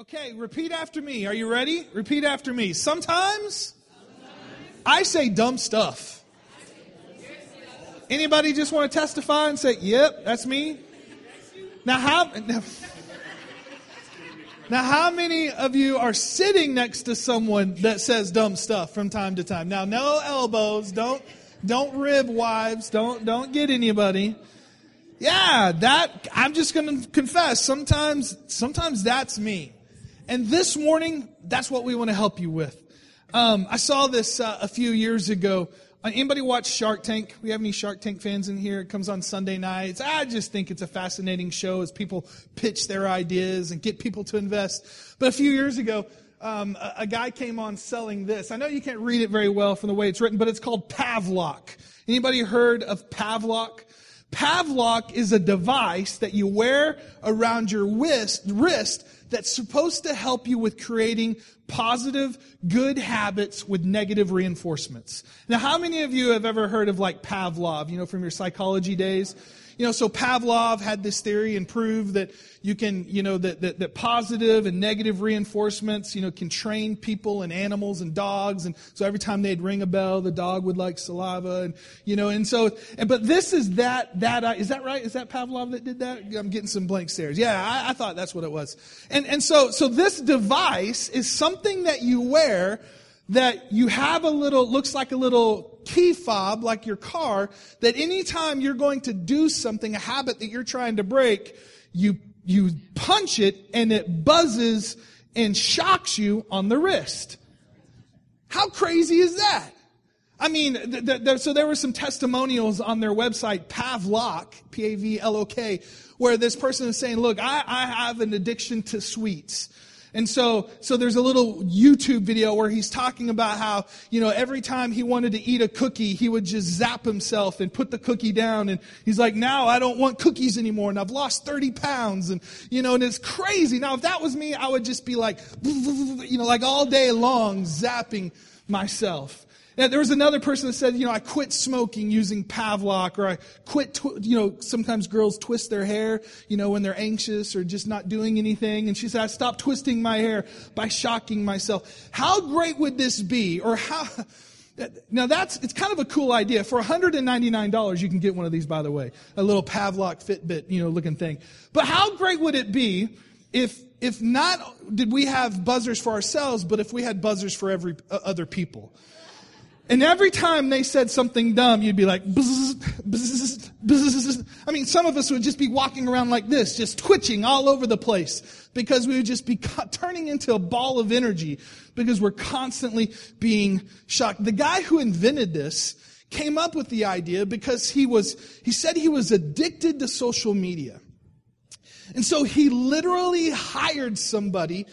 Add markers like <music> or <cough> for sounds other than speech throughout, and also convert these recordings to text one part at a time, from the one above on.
Okay, repeat after me. Are you ready? Repeat after me. Sometimes, I say dumb stuff. Anybody just want to testify and say, "Yep, that's me"? Now how <laughs> Now how many of you are sitting next to someone that says dumb stuff from time to time? Now no elbows, don't don't rib wives, don't don't get anybody. Yeah, that I'm just going to confess, sometimes sometimes that's me. And this morning, that's what we want to help you with. Um, I saw this uh, a few years ago. Uh, anybody watch Shark Tank? We have any Shark Tank fans in here? It comes on Sunday nights. I just think it's a fascinating show as people pitch their ideas and get people to invest. But a few years ago, um, a, a, guy came on selling this. I know you can't read it very well from the way it's written, but it's called Pavlok. Anybody heard of Pavlok? Pavlok is a device that you wear around your wrist, wrist that's supposed to help you with creating positive, good habits with negative reinforcements. Now, how many of you have ever heard of like Pavlov, you know, from your psychology days? You know, so Pavlov had this theory and proved that you can, you know, that, that, that positive and negative reinforcements, you know, can train people and animals and dogs. And so every time they'd ring a bell, the dog would like saliva and, you know, and so, and, but this is that, that, uh, that right? Is that Pavlov that did that? I'm getting some blank stares. Yeah, I, I thought that's what it was. And, and so, so this device is something that you wear that you have a little, looks like a little key fob, like your car, that anytime you're going to do something, a habit that you're trying to break, you, you punch it and it buzzes and shocks you on the wrist. How crazy is that? I mean, th- th- th- so there were some testimonials on their website, Pavlok, P-A-V-L-O-K, where this person is saying, look, I, I have an addiction to sweets. And so, so there's a little YouTube video where he's talking about how, you know, every time he wanted to eat a cookie, he would just zap himself and put the cookie down. And he's like, now I don't want cookies anymore. And I've lost 30 pounds. And, you know, and it's crazy. Now, if that was me, I would just be like, <laughs> you know, like all day long zapping myself. Now, there was another person that said, you know, I quit smoking using Pavlok, or I quit, tw- you know, sometimes girls twist their hair, you know, when they're anxious or just not doing anything. And she said, I stopped twisting my hair by shocking myself. How great would this be? Or how, <laughs> now that's, it's kind of a cool idea. For $199, you can get one of these, by the way. A little Pavlok Fitbit, you know, looking thing. But how great would it be if, if not did we have buzzers for ourselves, but if we had buzzers for every uh, other people? And every time they said something dumb, you'd be like. I mean, some of us would just be walking around like this, just twitching all over the place because we would just be turning into a ball of energy because we're constantly being shocked. The guy who invented this came up with the idea because he was, he said he was addicted to social media. And so he literally hired somebody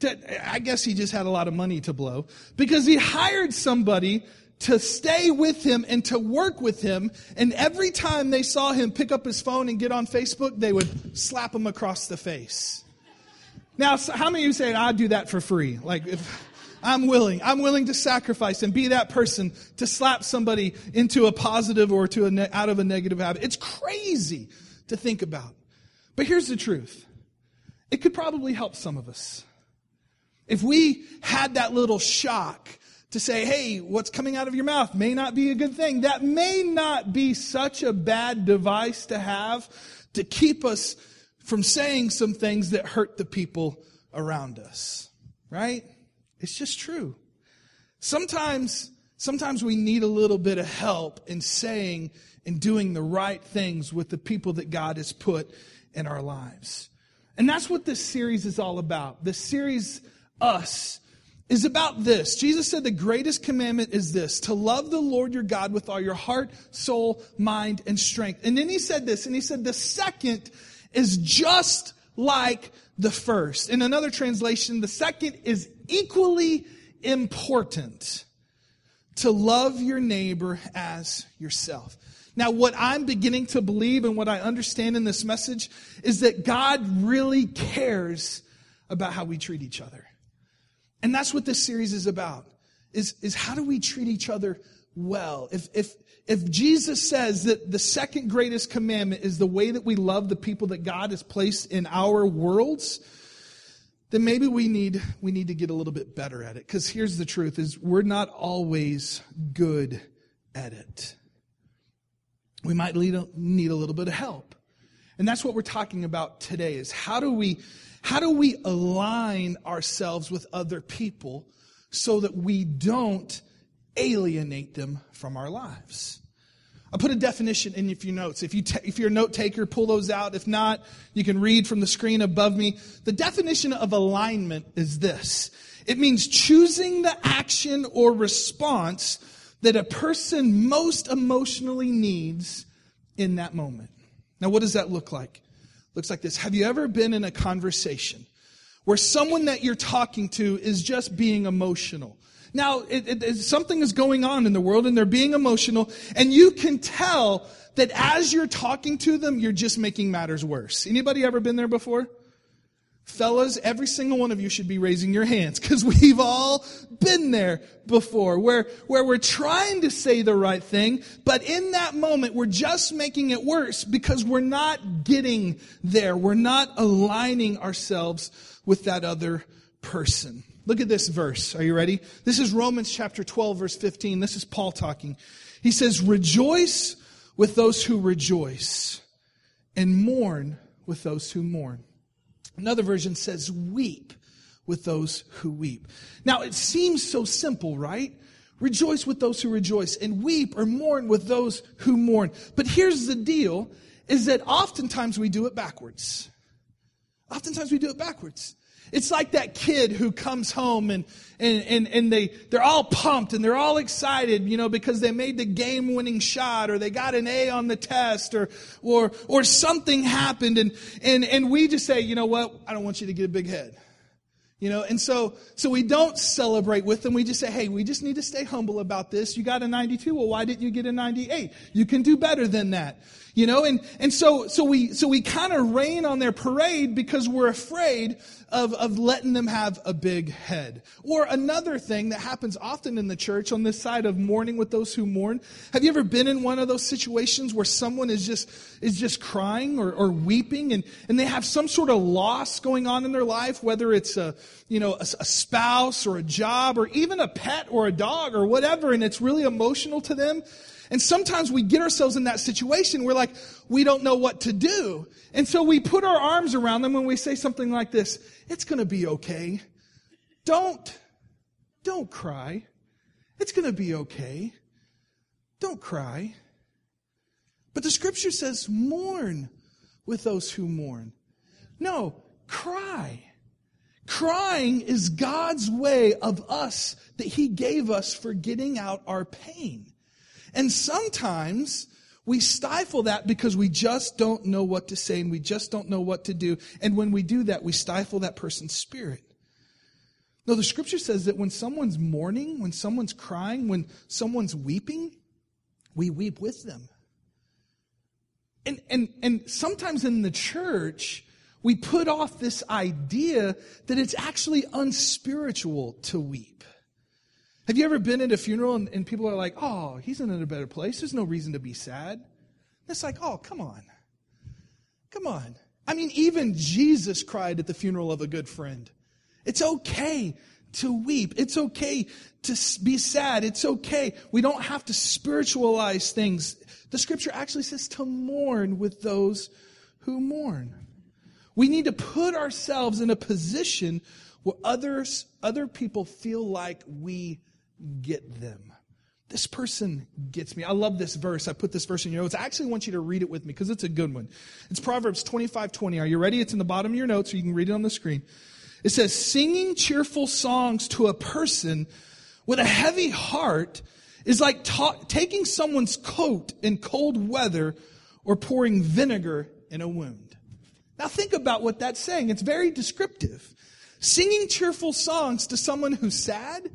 to, I guess he just had a lot of money to blow because he hired somebody to stay with him and to work with him. And every time they saw him pick up his phone and get on Facebook, they would slap him across the face. Now, how many of you say, I'd do that for free? Like, if I'm willing, I'm willing to sacrifice and be that person to slap somebody into a positive or to ne- out of a negative habit. It's crazy to think about. But here's the truth. It could probably help some of us. If we had that little shock to say, hey, what's coming out of your mouth may not be a good thing, that may not be such a bad device to have to keep us from saying some things that hurt the people around us. Right? It's just true. Sometimes, sometimes we need a little bit of help in saying and doing the right things with the people that God has put in our lives. And that's what this series is all about. This series us is about this. Jesus said the greatest commandment is this to love the Lord your God with all your heart, soul, mind, and strength. And then he said this, and he said the second is just like the first. In another translation, the second is equally important to love your neighbor as yourself. Now, what I'm beginning to believe and what I understand in this message is that God really cares about how we treat each other. And that's what this series is about. Is, is how do we treat each other well? If, if, if Jesus says that the second greatest commandment is the way that we love the people that God has placed in our worlds, then maybe we need we need to get a little bit better at it because here's the truth is we're not always good at it we might need a, need a little bit of help and that's what we're talking about today is how do we how do we align ourselves with other people so that we don't alienate them from our lives I put a definition in your notes. If, you if you're a note taker, pull those out. If not, you can read from the screen above me. The definition of alignment is this. It means choosing the action or response that a person most emotionally needs in that moment. Now, what does that look like? Looks like this. Have you ever been in a conversation where someone that you're talking to is just being emotional? Now, it, it, something is going on in the world and they're being emotional, and you can tell that as you're talking to them, you're just making matters worse. Anybody ever been there before? Fellas, every single one of you should be raising your hands because we've all been there before where, where we're trying to say the right thing, but in that moment we're just making it worse because we're not getting there. We're not aligning ourselves with that other person. Look at this verse. Are you ready? This is Romans chapter 12, verse 15. This is Paul talking. He says, Rejoice with those who rejoice, and mourn with those who mourn. Another version says, Weep with those who weep. Now, it seems so simple, right? Rejoice with those who rejoice, and weep or mourn with those who mourn. But here's the deal is that oftentimes we do it backwards. Oftentimes we do it backwards. It's like that kid who comes home and, and, and, and they, they're all pumped and they're all excited, you know, because they made the game winning shot or they got an A on the test or, or, or something happened and, and, and we just say, you know what? I don't want you to get a big head. You know, and so, so we don't celebrate with them. We just say, hey, we just need to stay humble about this. You got a 92. Well, why didn't you get a 98? You can do better than that. You know, and, and so, so we, so we kind of rain on their parade because we're afraid of, of letting them have a big head. Or another thing that happens often in the church on this side of mourning with those who mourn. Have you ever been in one of those situations where someone is just, is just crying or, or weeping and, and they have some sort of loss going on in their life, whether it's a, you know, a, a spouse or a job or even a pet or a dog or whatever, and it's really emotional to them? And sometimes we get ourselves in that situation. We're like, we don't know what to do. And so we put our arms around them when we say something like this. It's going to be okay. Don't, don't cry. It's going to be okay. Don't cry. But the scripture says mourn with those who mourn. No, cry. Crying is God's way of us that He gave us for getting out our pain. And sometimes we stifle that because we just don't know what to say and we just don't know what to do. And when we do that, we stifle that person's spirit. No, the scripture says that when someone's mourning, when someone's crying, when someone's weeping, we weep with them. And, and, and sometimes in the church, we put off this idea that it's actually unspiritual to weep. Have you ever been at a funeral and, and people are like, oh, he's in a better place. There's no reason to be sad. It's like, oh, come on. Come on. I mean, even Jesus cried at the funeral of a good friend. It's okay to weep. It's okay to be sad. It's okay. We don't have to spiritualize things. The scripture actually says to mourn with those who mourn. We need to put ourselves in a position where others, other people feel like we get them. This person gets me. I love this verse. I put this verse in your notes. I actually want you to read it with me because it's a good one. It's Proverbs 25 20. Are you ready? It's in the bottom of your notes, so you can read it on the screen. It says, Singing cheerful songs to a person with a heavy heart is like ta- taking someone's coat in cold weather or pouring vinegar in a wound. Now think about what that's saying. It's very descriptive. Singing cheerful songs to someone who's sad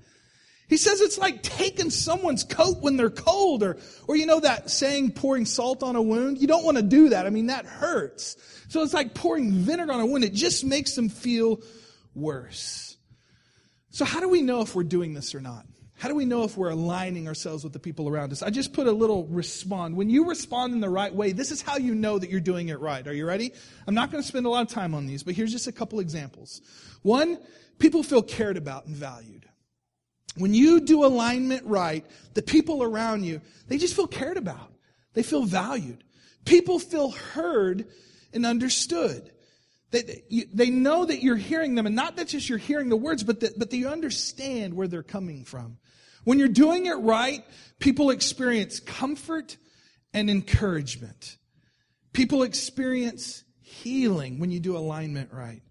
he says it's like taking someone's coat when they're cold, or, or you know that saying, pouring salt on a wound? You don't want to do that. I mean, that hurts. So it's like pouring vinegar on a wound. It just makes them feel worse. So how do we know if we're doing this or not? How do we know if we're aligning ourselves with the people around us? I just put a little respond. When you respond in the right way, this is how you know that you're doing it right. Are you ready? I'm not going to spend a lot of time on these, but here's just a couple examples. One, people feel cared about and valued. When you do alignment right, the people around you, they just feel cared about. They feel valued. People feel heard and understood. They, they know that you're hearing them, and not that just you're hearing the words, but that, but that you understand where they're coming from. When you're doing it right, people experience comfort and encouragement. People experience healing when you do alignment right.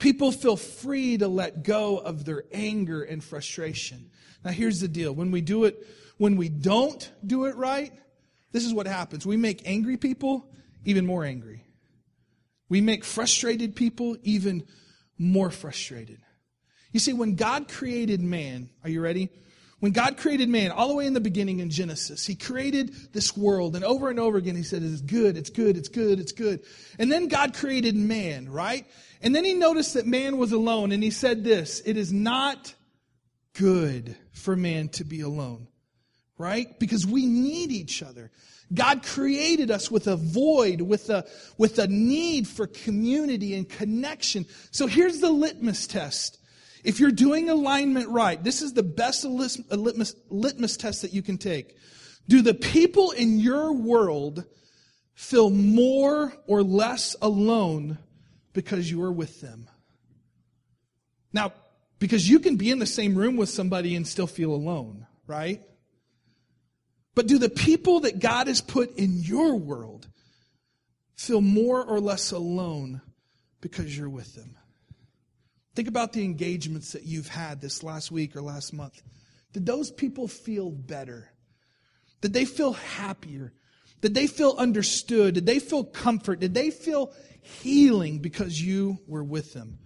People feel free to let go of their anger and frustration. Now here's the deal. When we do it, when we don't do it right, this is what happens. We make angry people even more angry. We make frustrated people even more frustrated. You see, when God created man, are you ready? When God created man, all the way in the beginning in Genesis, He created this world, and over and over again He said, It's good, it's good, it's good, it's good. And then God created man, right? And then He noticed that man was alone, and He said this It is not good for man to be alone, right? Because we need each other. God created us with a void, with a, with a need for community and connection. So here's the litmus test. If you're doing alignment right, this is the best uh, litmus, litmus test that you can take. Do the people in your world feel more or less alone because you are with them? Now, because you can be in the same room with somebody and still feel alone, right? But do the people that God has put in your world feel more or less alone because you're with them? Think about the engagements that you've had this last week or last month. Did those people feel better? Did they feel happier? Did they feel understood? Did they feel comfort? Did they feel healing because you were with them?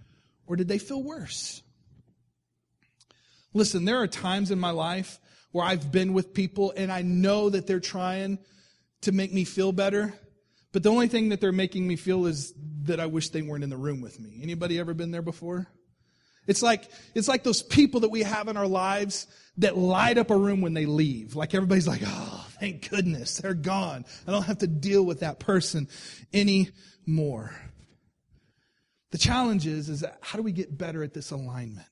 Or did they feel worse? Listen, there are times in my life where I've been with people and I know that they're trying to make me feel better, but the only thing that they're making me feel is that I wish they weren't in the room with me. Anybody ever been there before? It's like, it's like those people that we have in our lives that light up a room when they leave. Like everybody's like, oh, thank goodness, they're gone. I don't have to deal with that person anymore. The challenge is, is how do we get better at this alignment?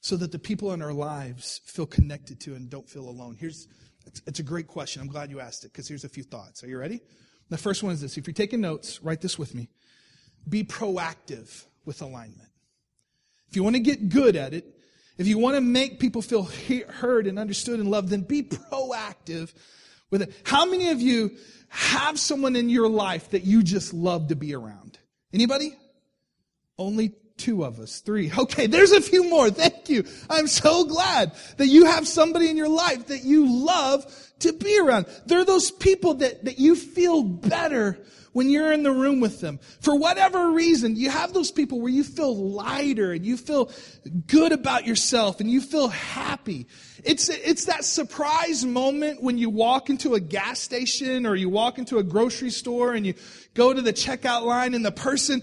so that the people in our lives feel connected to and don't feel alone? Here's it's, it's a great question. I'm glad you asked it because here's a few thoughts. Are you ready? The first one is this. If you're taking notes, write this with me. Be proactive with alignment. If you want to get good at it, if you want to make people feel heard and understood and loved, then be proactive with it. How many of you have someone in your life that you just love to be around? Anybody? Only two of us, three. Okay, there's a few more. Thank you. I'm so glad that you have somebody in your life that you love to be around. They're those people that, that you feel better when you're in the room with them. For whatever reason, you have those people where you feel lighter and you feel good about yourself and you feel happy. It's, it's that surprise moment when you walk into a gas station or you walk into a grocery store and you go to the checkout line and the person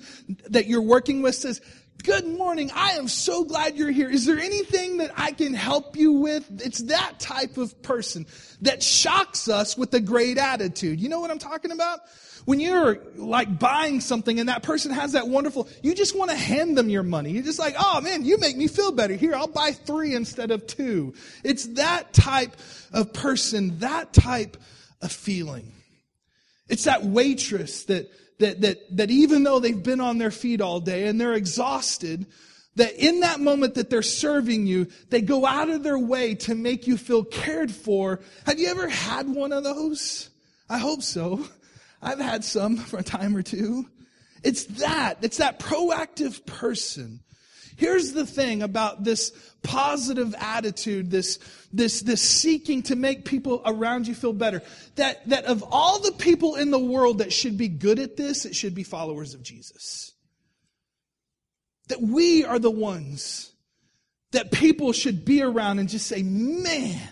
that you're working with says, Good morning. I am so glad you're here. Is there anything that I can help you with? It's that type of person that shocks us with a great attitude. You know what I'm talking about? When you're like buying something and that person has that wonderful, you just want to hand them your money. You're just like, oh man, you make me feel better. Here, I'll buy three instead of two. It's that type of person, that type of feeling. It's that waitress that that, that, that even though they've been on their feet all day and they're exhausted, that in that moment that they're serving you, they go out of their way to make you feel cared for. Have you ever had one of those? I hope so. I've had some for a time or two. It's that. It's that proactive person Here's the thing about this positive attitude, this, this, this seeking to make people around you feel better. That, that of all the people in the world that should be good at this, it should be followers of Jesus. That we are the ones that people should be around and just say, man,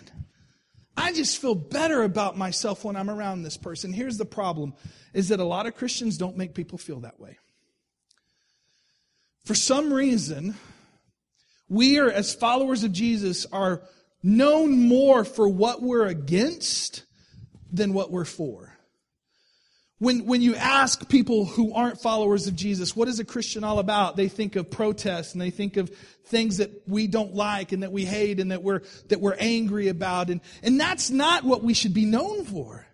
I just feel better about myself when I'm around this person. Here's the problem is that a lot of Christians don't make people feel that way. For some reason, we are, as followers of Jesus, are known more for what we're against than what we're for. When, when you ask people who aren't followers of Jesus, what is a Christian all about? They think of protests and they think of things that we don't like and that we hate and that we're, that we're angry about. And, and that's not what we should be known for.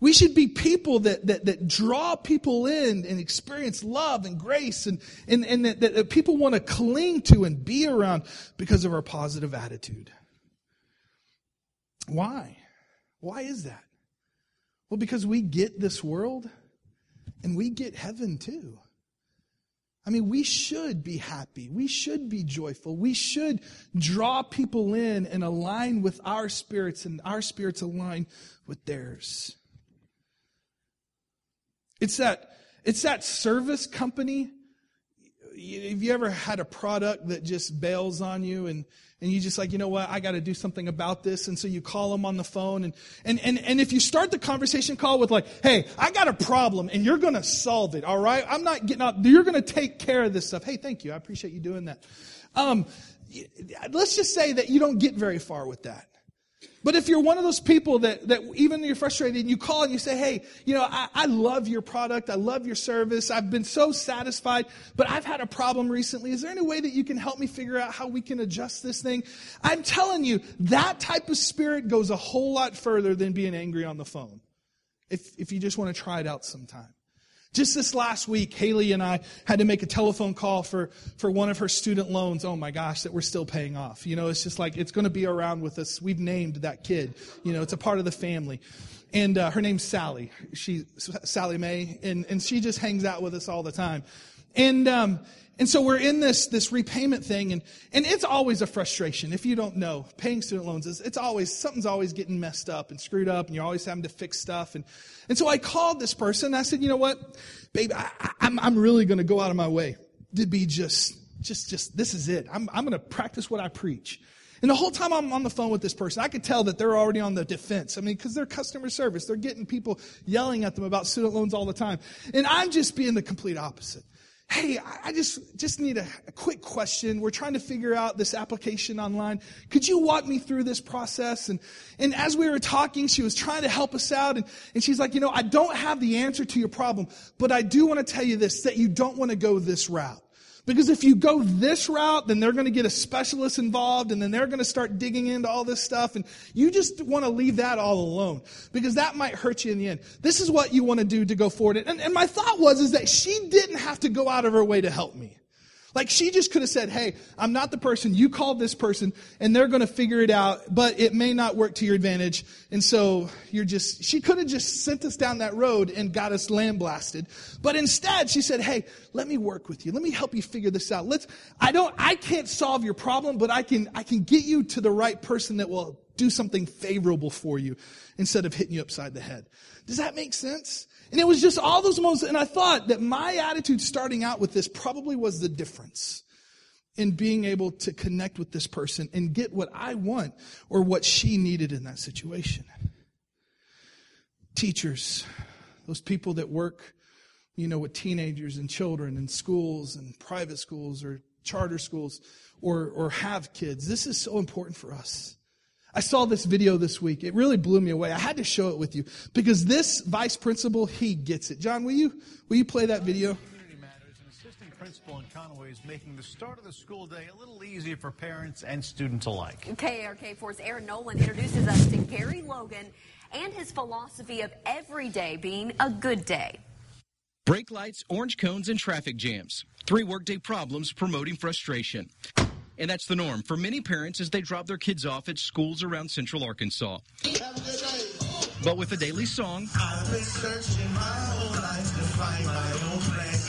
We should be people that, that, that draw people in and experience love and grace and, and, and that, that people want to cling to and be around because of our positive attitude. Why? Why is that? Well, because we get this world and we get heaven too. I mean, we should be happy. We should be joyful. We should draw people in and align with our spirits and our spirits align with theirs. It's that, it's that service company. Have you ever had a product that just bails on you and and you just like, you know what, I got to do something about this. And so you call them on the phone. And, and, and, and if you start the conversation call with like, hey, I got a problem and you're going to solve it. All right. I'm not getting out. You're going to take care of this stuff. Hey, thank you. I appreciate you doing that. Um, let's just say that you don't get very far with that. But if you're one of those people that, that even you're frustrated and you call and you say, hey, you know, I, I love your product. I love your service. I've been so satisfied, but I've had a problem recently. Is there any way that you can help me figure out how we can adjust this thing? I'm telling you, that type of spirit goes a whole lot further than being angry on the phone. If, if you just want to try it out sometime. Just this last week, Haley and I had to make a telephone call for, for one of her student loans. Oh my gosh, that we're still paying off. You know, it's just like, it's going to be around with us. We've named that kid. You know, it's a part of the family. And uh, her name's Sally. She, Sallie Mae. And, and she just hangs out with us all the time. And, um, and so we're in this, this repayment thing, and, and it's always a frustration. If you don't know, paying student loans is, it's always, something's always getting messed up and screwed up, and you're always having to fix stuff. And, and so I called this person, and I said, you know what, babe, I, I'm, I'm really going to go out of my way to be just, just, just, this is it. I'm, I'm going to practice what I preach. And the whole time I'm on the phone with this person, I could tell that they're already on the defense. I mean, because they're customer service. They're getting people yelling at them about student loans all the time. And I'm just being the complete opposite hey, I just, just need a, a, quick question. We're trying to figure out this application online. Could you walk me through this process? And, and as we were talking, she was trying to help us out. And, and she's like, you know, I don't have the answer to your problem, but I do want to tell you this, that you don't want to go this route. Because if you go this route, then they're going to get a specialist involved and then they're going to start digging into all this stuff. And you just want to leave that all alone because that might hurt you in the end. This is what you want to do to go forward. And, and my thought was, is that she didn't have to go out of her way to help me. Like she just could have said, Hey, I'm not the person. You called this person and they're going to figure it out, but it may not work to your advantage. And so you're just, she could have just sent us down that road and got us land blasted. But instead she said, Hey, let me work with you. Let me help you figure this out. Let's, I don't, I can't solve your problem, but I can, I can get you to the right person that will do something favorable for you instead of hitting you upside the head. Does that make sense? And it was just all those moments. And I thought that my attitude starting out with this probably was the difference in being able to connect with this person and get what I want or what she needed in that situation. Teachers, those people that work, you know, with teenagers and children in schools and private schools or charter schools or, or have kids. This is so important for us. I saw this video this week. It really blew me away. I had to show it with you because this vice principal, he gets it. John, will you, will you play that video? An assistant principal in Conway is making the start of the school day a little easier for parents and students alike. KARK 4's Aaron Nolan introduces us to Gary Logan and his philosophy of every day being a good day. Brake lights, orange cones, and traffic jams. Three workday problems promoting frustration. And that's the norm for many parents as they drop their kids off at schools around central Arkansas. But with a daily song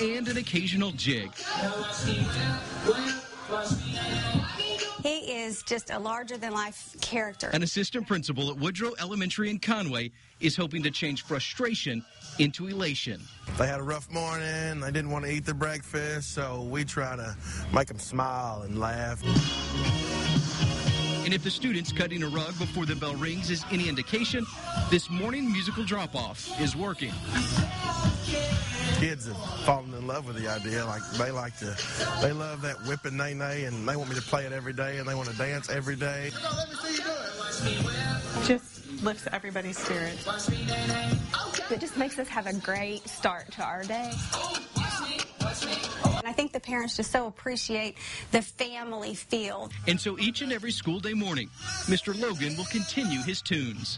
and an occasional jig. He is just a larger than life character. An assistant principal at Woodrow Elementary in Conway is hoping to change frustration into elation. They had a rough morning. They didn't want to eat their breakfast, so we try to make them smile and laugh. And if the students cutting a rug before the bell rings is any indication, this morning musical drop off is working. Kids have fallen in love with the idea. Like they like to, they love that whipping nae nae, and they want me to play it every day, and they want to dance every day. Just lifts everybody's spirits. It just makes us have a great start to our day. And I think the parents just so appreciate the family feel. And so each and every school day morning, Mr. Logan will continue his tunes.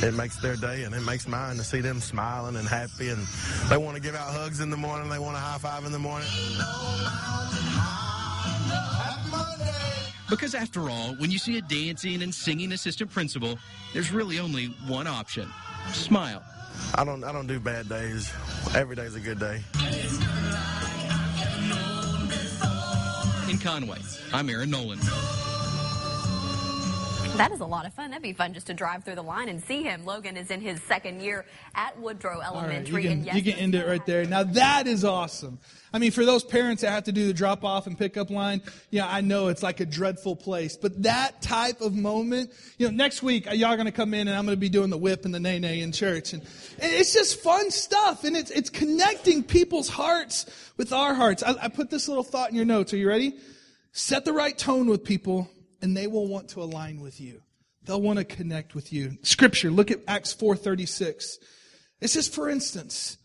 It makes their day, and it makes mine to see them smiling and happy, and they want to give out hugs in the morning. They want a high five in the morning. Because after all, when you see a dancing and singing assistant principal, there's really only one option. Smile. I don't, I don't do bad days. Every day's a good day. In Conway, I'm Aaron Nolan. That is a lot of fun. That'd be fun just to drive through the line and see him. Logan is in his second year at Woodrow All right, you Elementary. can, and yes, you can end it right there. Now that is awesome. I mean, for those parents that have to do the drop off and pick up line, yeah, I know it's like a dreadful place, but that type of moment, you know, next week uh, y'all are going to come in and I'm going to be doing the whip and the nae nae in church, and, and it's just fun stuff, and it's it's connecting people's hearts with our hearts. I, I put this little thought in your notes. Are you ready? Set the right tone with people, and they will want to align with you. They'll want to connect with you. Scripture, look at Acts 4:36. It says, for instance,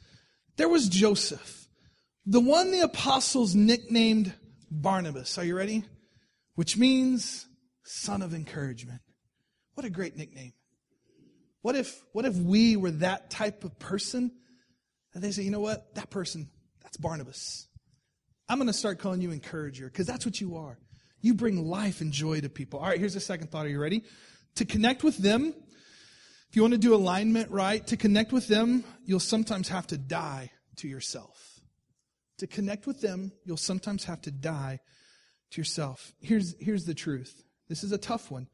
there was Joseph, the one the apostles nicknamed Barnabas. Are you ready? Which means son of encouragement. What a great nickname. What if, what if we were that type of person? And they say, you know what? That person, that's Barnabas. I'm going to start calling you encourager because that's what you are. You bring life and joy to people. All right, here's the second thought. Are you ready? To connect with them, if you want to do alignment right, to connect with them, you'll sometimes have to die to yourself. To connect with them, you'll sometimes have to die to yourself. Here's, here's the truth. This is a tough one.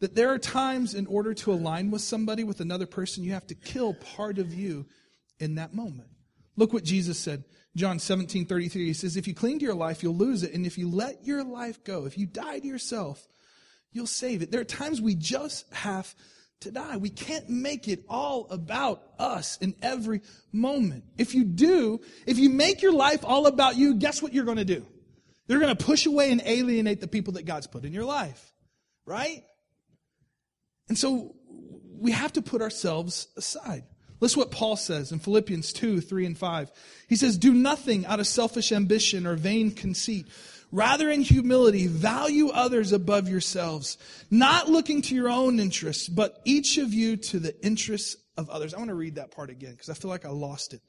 That there are times in order to align with somebody, with another person, you have to kill part of you in that moment. Look what Jesus said. John 17, 33. He says, If you cling to your life, you'll lose it. And if you let your life go, if you die to yourself, you'll save it. There are times we just have to die. We can't make it all about us in every moment. If you do, if you make your life all about you, guess what you're going to do? You're going to push away and alienate the people that God's put in your life. Right? And so we have to put ourselves aside. Listen what Paul says in Philippians 2, 3, and 5. He says, Do nothing out of selfish ambition or vain conceit. Rather, in humility, value others above yourselves, not looking to your own interests, but each of you to the interests of others. I want to read that part again because I feel like I lost it.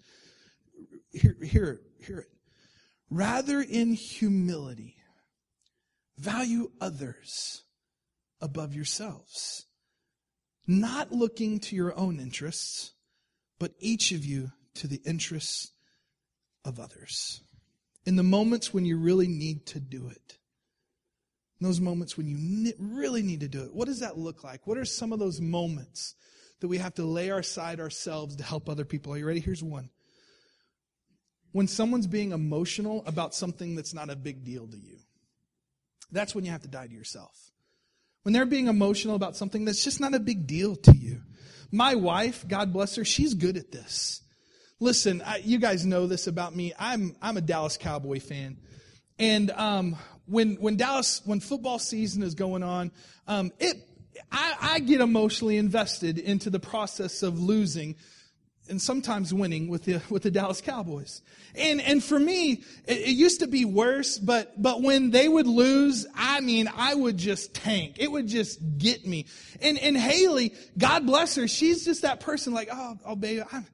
Hear, hear it. Hear it. Rather, in humility, value others above yourselves, not looking to your own interests, but each of you to the interests of others. In the moments when you really need to do it, in those moments when you really need to do it, what does that look like? What are some of those moments that we have to lay aside ourselves to help other people? Are you ready? Here's one. When someone's being emotional about something that's not a big deal to you, that's when you have to die to yourself. When they're being emotional about something that's just not a big deal to you. My wife, God bless her, she's good at this. Listen, I, you guys know this about me. I'm I'm a Dallas Cowboy fan, and um, when when Dallas when football season is going on, um, it I, I get emotionally invested into the process of losing and sometimes winning with the with the Dallas Cowboys. And and for me, it, it, used to be worse, but but when they would lose, I mean, I would just tank. It would just get me. And and Haley, God bless her, she's just that person like, oh, oh baby, I'm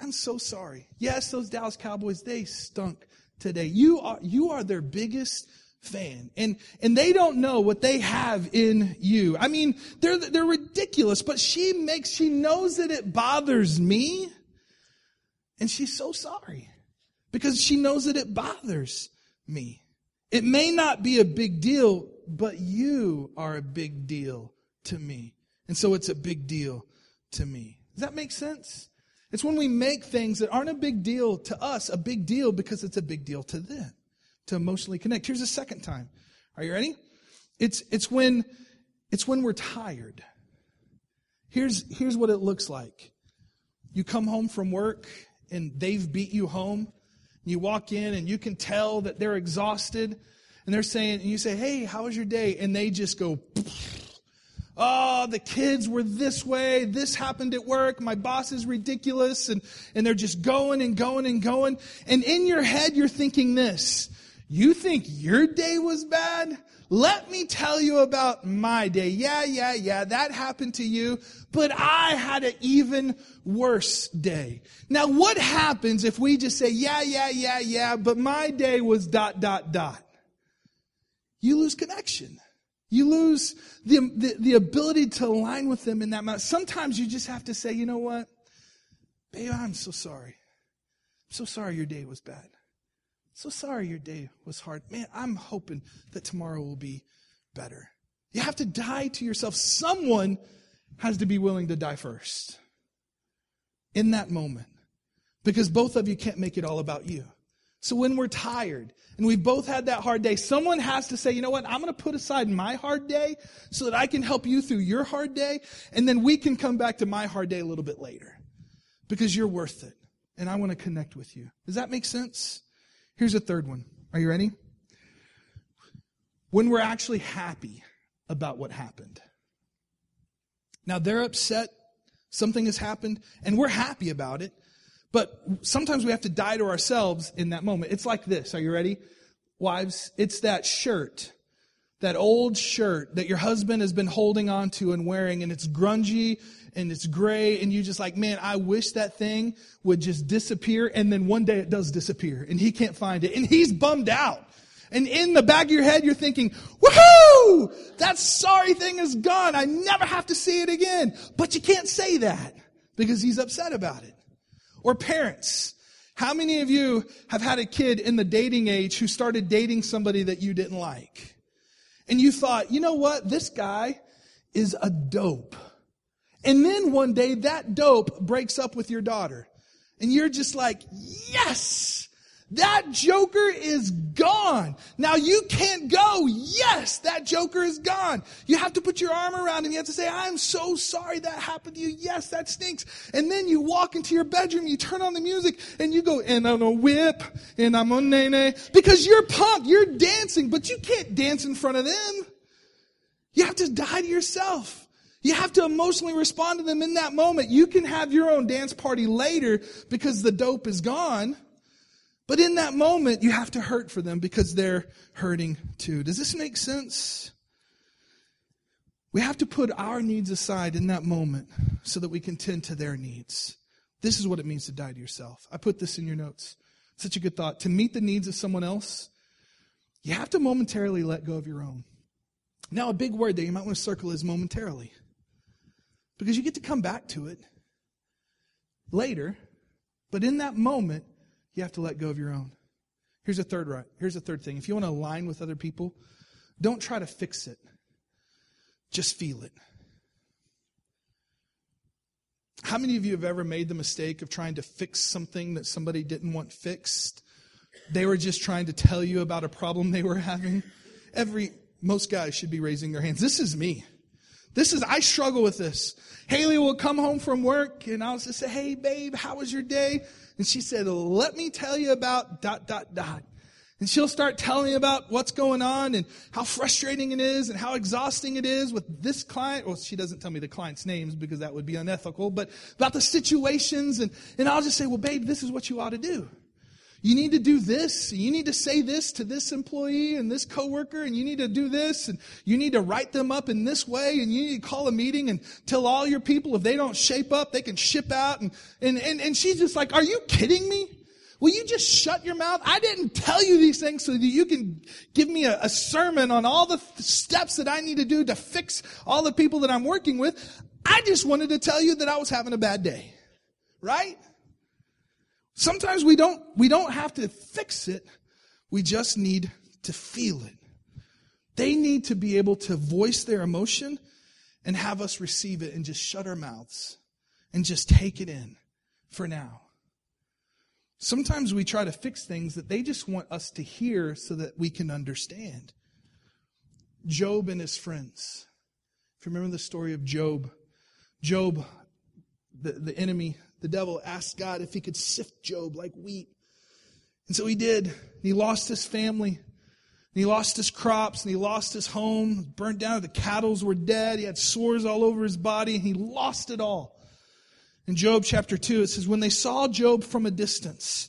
I'm so sorry. Yes, those Dallas Cowboys, they stunk today. You are you are their biggest fan. And, and they don't know what they have in you. I mean, they're, they're ridiculous, but she makes, she knows that it bothers me. And she's so sorry because she knows that it bothers me. It may not be a big deal, but you are a big deal to me. And so it's a big deal to me. Does that make sense? It's when we make things that aren't a big deal to us a big deal because it's a big deal to them to emotionally connect. Here's a second time. Are you ready? It's, it's when, it's when we're tired. Here's, here's what it looks like. You come home from work and they've beat you home. You walk in and you can tell that they're exhausted and they're saying, and you say, Hey, how was your day? And they just go, Oh, the kids were this way. This happened at work. My boss is ridiculous. And, and they're just going and going and going. And in your head, you're thinking this. You think your day was bad? Let me tell you about my day. Yeah, yeah, yeah, that happened to you, but I had an even worse day. Now, what happens if we just say, yeah, yeah, yeah, yeah, but my day was dot, dot, dot? You lose connection. You lose the, the, the ability to align with them in that moment. Sometimes you just have to say, you know what? Babe, I'm so sorry. I'm so sorry your day was bad. So sorry your day was hard. Man, I'm hoping that tomorrow will be better. You have to die to yourself. Someone has to be willing to die first in that moment because both of you can't make it all about you. So when we're tired and we've both had that hard day, someone has to say, you know what, I'm going to put aside my hard day so that I can help you through your hard day. And then we can come back to my hard day a little bit later because you're worth it. And I want to connect with you. Does that make sense? Here's a third one. Are you ready? When we're actually happy about what happened. Now they're upset. Something has happened and we're happy about it. But sometimes we have to die to ourselves in that moment. It's like this. Are you ready? Wives, it's that shirt, that old shirt that your husband has been holding on to and wearing, and it's grungy and it's gray, and you just like, man, I wish that thing would just disappear, and then one day it does disappear, and he can't find it, and he's bummed out. And in the back of your head, you're thinking, woohoo! That sorry thing is gone. I never have to see it again. But you can't say that because he's upset about it. Or parents. How many of you have had a kid in the dating age who started dating somebody that you didn't like? And you thought, you know what? This guy is a dope. And then one day that dope breaks up with your daughter. And you're just like, yes! That joker is gone. Now you can't go. Yes, that joker is gone. You have to put your arm around him. You have to say, I'm so sorry that happened to you. Yes, that stinks. And then you walk into your bedroom, you turn on the music, and you go, and I'm a whip, and I'm a nae nae. Because you're pumped. You're dancing, but you can't dance in front of them. You have to die to yourself. You have to emotionally respond to them in that moment. You can have your own dance party later because the dope is gone. But in that moment, you have to hurt for them because they're hurting too. Does this make sense? We have to put our needs aside in that moment so that we can tend to their needs. This is what it means to die to yourself. I put this in your notes. Such a good thought. To meet the needs of someone else, you have to momentarily let go of your own. Now, a big word that you might want to circle is momentarily. Because you get to come back to it later, but in that moment, you have to let go of your own. Here's a third right. Here's a third thing. If you want to align with other people, don't try to fix it. Just feel it. How many of you have ever made the mistake of trying to fix something that somebody didn't want fixed? They were just trying to tell you about a problem they were having. Every most guys should be raising their hands. This is me. This is I struggle with this. Haley will come home from work and I'll just say, "Hey babe, how was your day?" And she said, let me tell you about dot, dot, dot. And she'll start telling me about what's going on and how frustrating it is and how exhausting it is with this client. Well, she doesn't tell me the client's names because that would be unethical, but about the situations. And, and I'll just say, well, babe, this is what you ought to do. You need to do this. You need to say this to this employee and this coworker, and you need to do this, and you need to write them up in this way, and you need to call a meeting and tell all your people if they don't shape up, they can ship out. And, and, and, and she's just like, Are you kidding me? Will you just shut your mouth? I didn't tell you these things so that you can give me a, a sermon on all the steps that I need to do to fix all the people that I'm working with. I just wanted to tell you that I was having a bad day. Right? Sometimes we don't, we don't have to fix it. We just need to feel it. They need to be able to voice their emotion and have us receive it and just shut our mouths and just take it in for now. Sometimes we try to fix things that they just want us to hear so that we can understand. Job and his friends. If you remember the story of Job, Job, the, the enemy the devil asked God if he could sift Job like wheat. And so he did. And he lost his family. And he lost his crops and he lost his home, burnt down. The cattle were dead. He had sores all over his body and he lost it all. In Job chapter 2, it says, When they saw Job from a distance,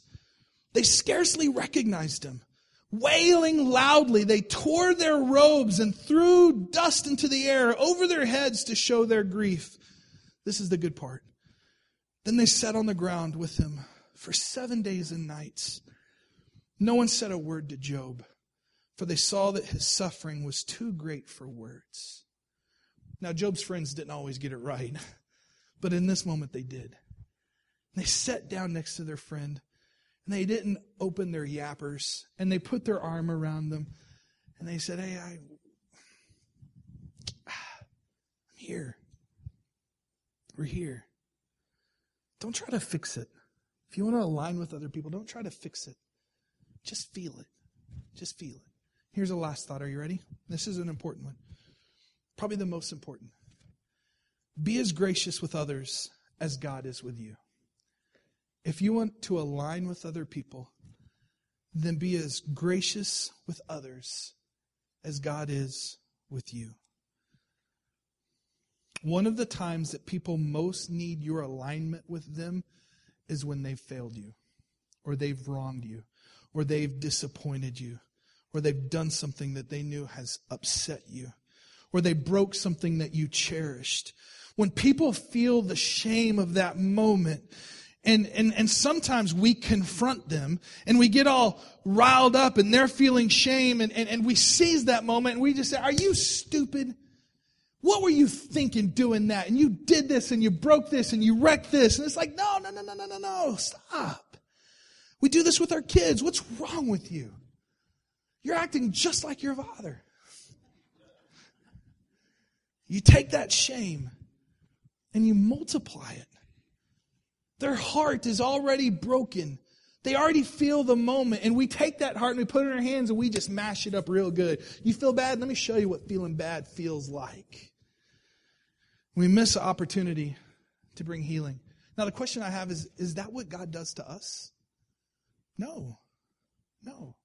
they scarcely recognized him. Wailing loudly, they tore their robes and threw dust into the air over their heads to show their grief. This is the good part. Then they sat on the ground with him for seven days and nights. No one said a word to Job, for they saw that his suffering was too great for words. Now, Job's friends didn't always get it right, <laughs> but in this moment they did. They sat down next to their friend, and they didn't open their yappers, and they put their arm around them, and they said, Hey, I, <sighs> I'm here. We're here. Don't try to fix it. If you want to align with other people, don't try to fix it. Just feel it. Just feel it. Here's a last thought. Are you ready? This is an important one. Probably the most important. Be as gracious with others as God is with you. If you want to align with other people, then be as gracious with others as God is with you. One of the times that people most need your alignment with them is when they've failed you, or they've wronged you, or they've disappointed you, or they've done something that they knew has upset you, or they broke something that you cherished. When people feel the shame of that moment, and, and, and sometimes we confront them and we get all riled up and they're feeling shame and, and, and we seize that moment and we just say, Are you stupid? What were you thinking doing that? And you did this and you broke this and you wrecked this. And it's like, no, no, no, no, no, no, no. Stop. We do this with our kids. What's wrong with you? You're acting just like your father. You take that shame and you multiply it. Their heart is already broken. They already feel the moment. And we take that heart and we put it in our hands and we just mash it up real good. You feel bad? Let me show you what feeling bad feels like. We miss an opportunity to bring healing. Now, the question I have is is that what God does to us? No. No.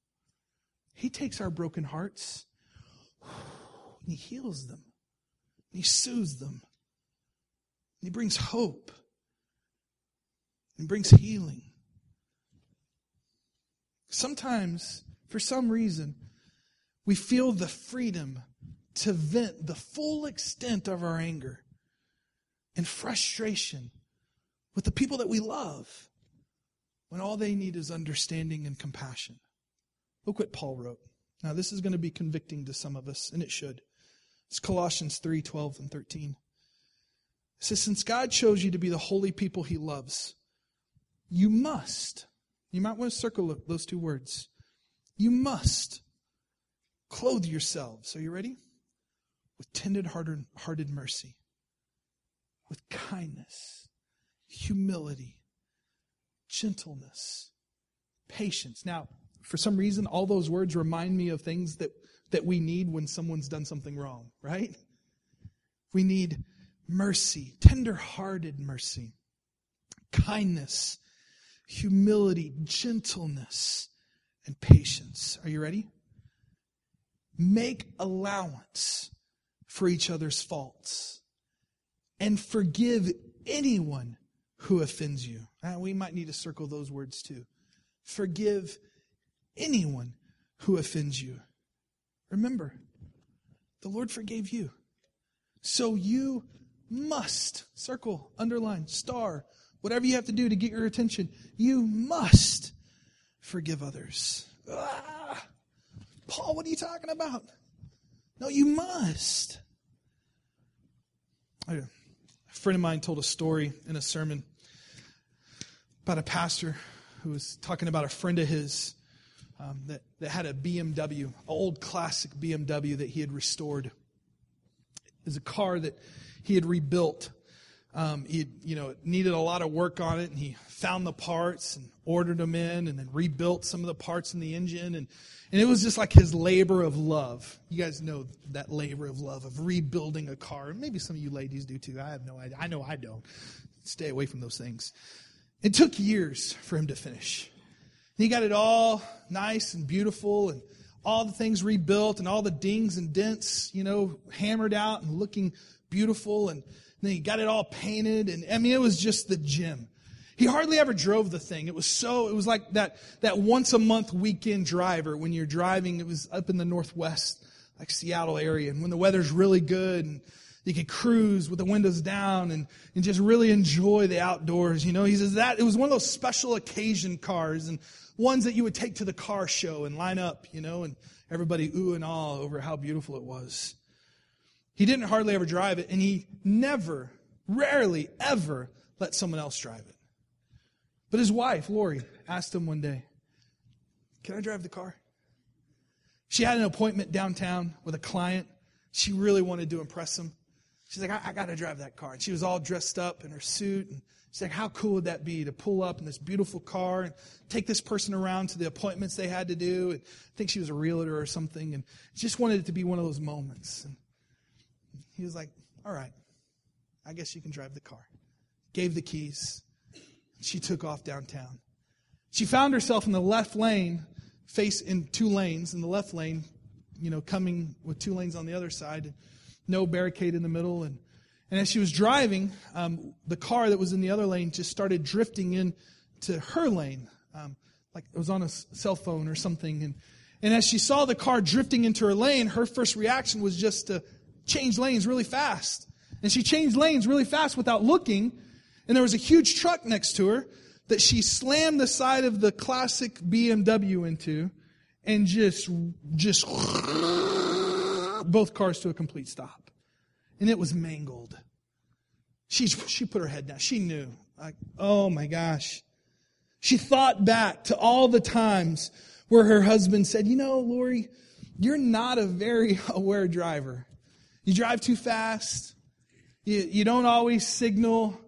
He takes our broken hearts <sighs> and He heals them, He soothes them, He brings hope, and brings healing. Sometimes, for some reason, we feel the freedom to vent the full extent of our anger and frustration with the people that we love when all they need is understanding and compassion. Look what Paul wrote. Now, this is going to be convicting to some of us, and it should. It's Colossians 3 12 and 13. It says, Since God chose you to be the holy people he loves, you must, you might want to circle those two words. You must clothe yourselves. Are you ready? With tender hearted mercy with kindness, humility, gentleness, patience. Now, for some reason, all those words remind me of things that, that we need when someone's done something wrong, right? We need mercy, tender hearted mercy, kindness, humility, gentleness, and patience. Are you ready? Make allowance for each other's faults and forgive anyone who offends you. Uh, we might need to circle those words too. Forgive anyone who offends you. Remember, the Lord forgave you. So you must, circle, underline, star, whatever you have to do to get your attention, you must forgive others. Ah, Paul, what are you talking about? No, you must. I, a friend of mine told a story in a sermon about a pastor who was talking about a friend of his um, that, that had a BMW, an old classic BMW that he had restored. It was a car that he had rebuilt. Um, he you know, needed a lot of work on it, and he found the parts and ordered them in, and then rebuilt some of the parts in the engine, and and it was just like his labor of love. You guys know that labor of love of rebuilding a car. Maybe some of you ladies do too. I have no idea. I know I don't. stay away from those things. It took years for him to finish. He got it all nice and beautiful and all the things rebuilt and all the dings and dents, you know, hammered out and looking beautiful. And then he got it all painted. And I mean, it was just the gym. He hardly ever drove the thing. It was so, it was like that, that once a month weekend driver when you're driving. It was up in the Northwest, like Seattle area. And when the weather's really good and you could cruise with the windows down and, and just really enjoy the outdoors. You know, he says that it was one of those special occasion cars and ones that you would take to the car show and line up, you know, and everybody ooh and ah over how beautiful it was. He didn't hardly ever drive it, and he never, rarely, ever let someone else drive it. But his wife, Lori, asked him one day, Can I drive the car? She had an appointment downtown with a client. She really wanted to impress him. She's like, I, I got to drive that car. And she was all dressed up in her suit. And she's like, How cool would that be to pull up in this beautiful car and take this person around to the appointments they had to do? And I think she was a realtor or something. And just wanted it to be one of those moments. And he was like, All right, I guess you can drive the car. Gave the keys. She took off downtown. She found herself in the left lane, face in two lanes, in the left lane, you know, coming with two lanes on the other side, and no barricade in the middle. And, and as she was driving, um, the car that was in the other lane just started drifting into her lane, um, like it was on a cell phone or something. And, and as she saw the car drifting into her lane, her first reaction was just to change lanes really fast. And she changed lanes really fast without looking. And there was a huge truck next to her that she slammed the side of the classic BMW into and just, just <laughs> both cars to a complete stop. And it was mangled. She, she put her head down. She knew. Like, oh my gosh. She thought back to all the times where her husband said, you know, Lori, you're not a very <laughs> aware driver. You drive too fast. You, you don't always signal.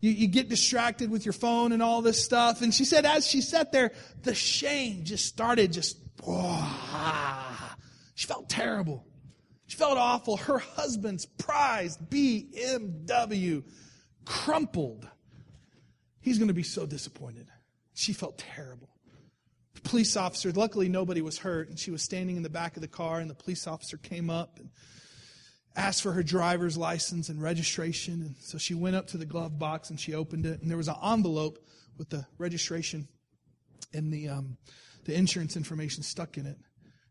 You, you get distracted with your phone and all this stuff. And she said, as she sat there, the shame just started just, <laughs> she felt terrible. She felt awful. Her husband's prized BMW crumpled. He's going to be so disappointed. She felt terrible. The police officer, luckily nobody was hurt, and she was standing in the back of the car, and the police officer came up and asked for her driver's license and registration. And so she went up to the glove box and she opened it, and there was an envelope with the registration and the, um, the insurance information stuck in it.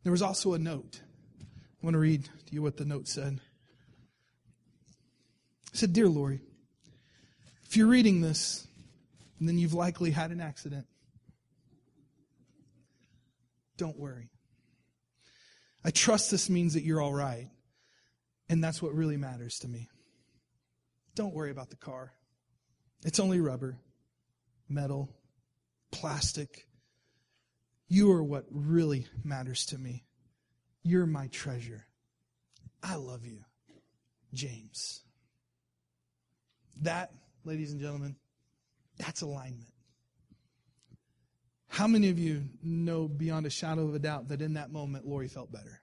There was also a note. I want to read to you what the note said. It said, Dear Lori, if you're reading this, then you've likely had an accident. Don't worry. I trust this means that you're all right. And that's what really matters to me. Don't worry about the car. It's only rubber, metal, plastic. You are what really matters to me. You're my treasure. I love you. James. That, ladies and gentlemen, that's alignment. How many of you know beyond a shadow of a doubt that in that moment Lori felt better?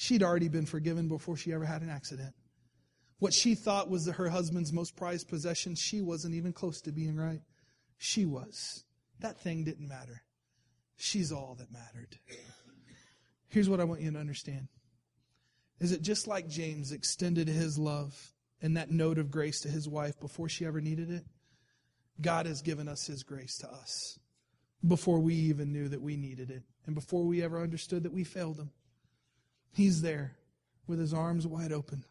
She'd already been forgiven before she ever had an accident. What she thought was her husband's most prized possession, she wasn't even close to being right. She was. That thing didn't matter. She's all that mattered. Here's what I want you to understand. Is it just like James extended his love and that note of grace to his wife before she ever needed it? God has given us his grace to us before we even knew that we needed it and before we ever understood that we failed him. He's there with his arms wide open.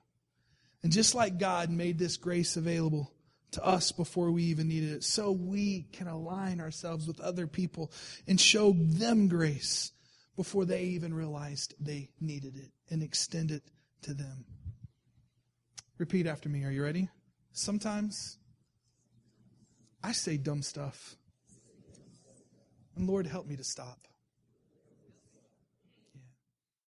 And just like God made this grace available to us before we even needed it, so we can align ourselves with other people and show them grace before they even realized they needed it and extend it to them. Repeat after me. Are you ready? Sometimes I say dumb stuff. And Lord, help me to stop.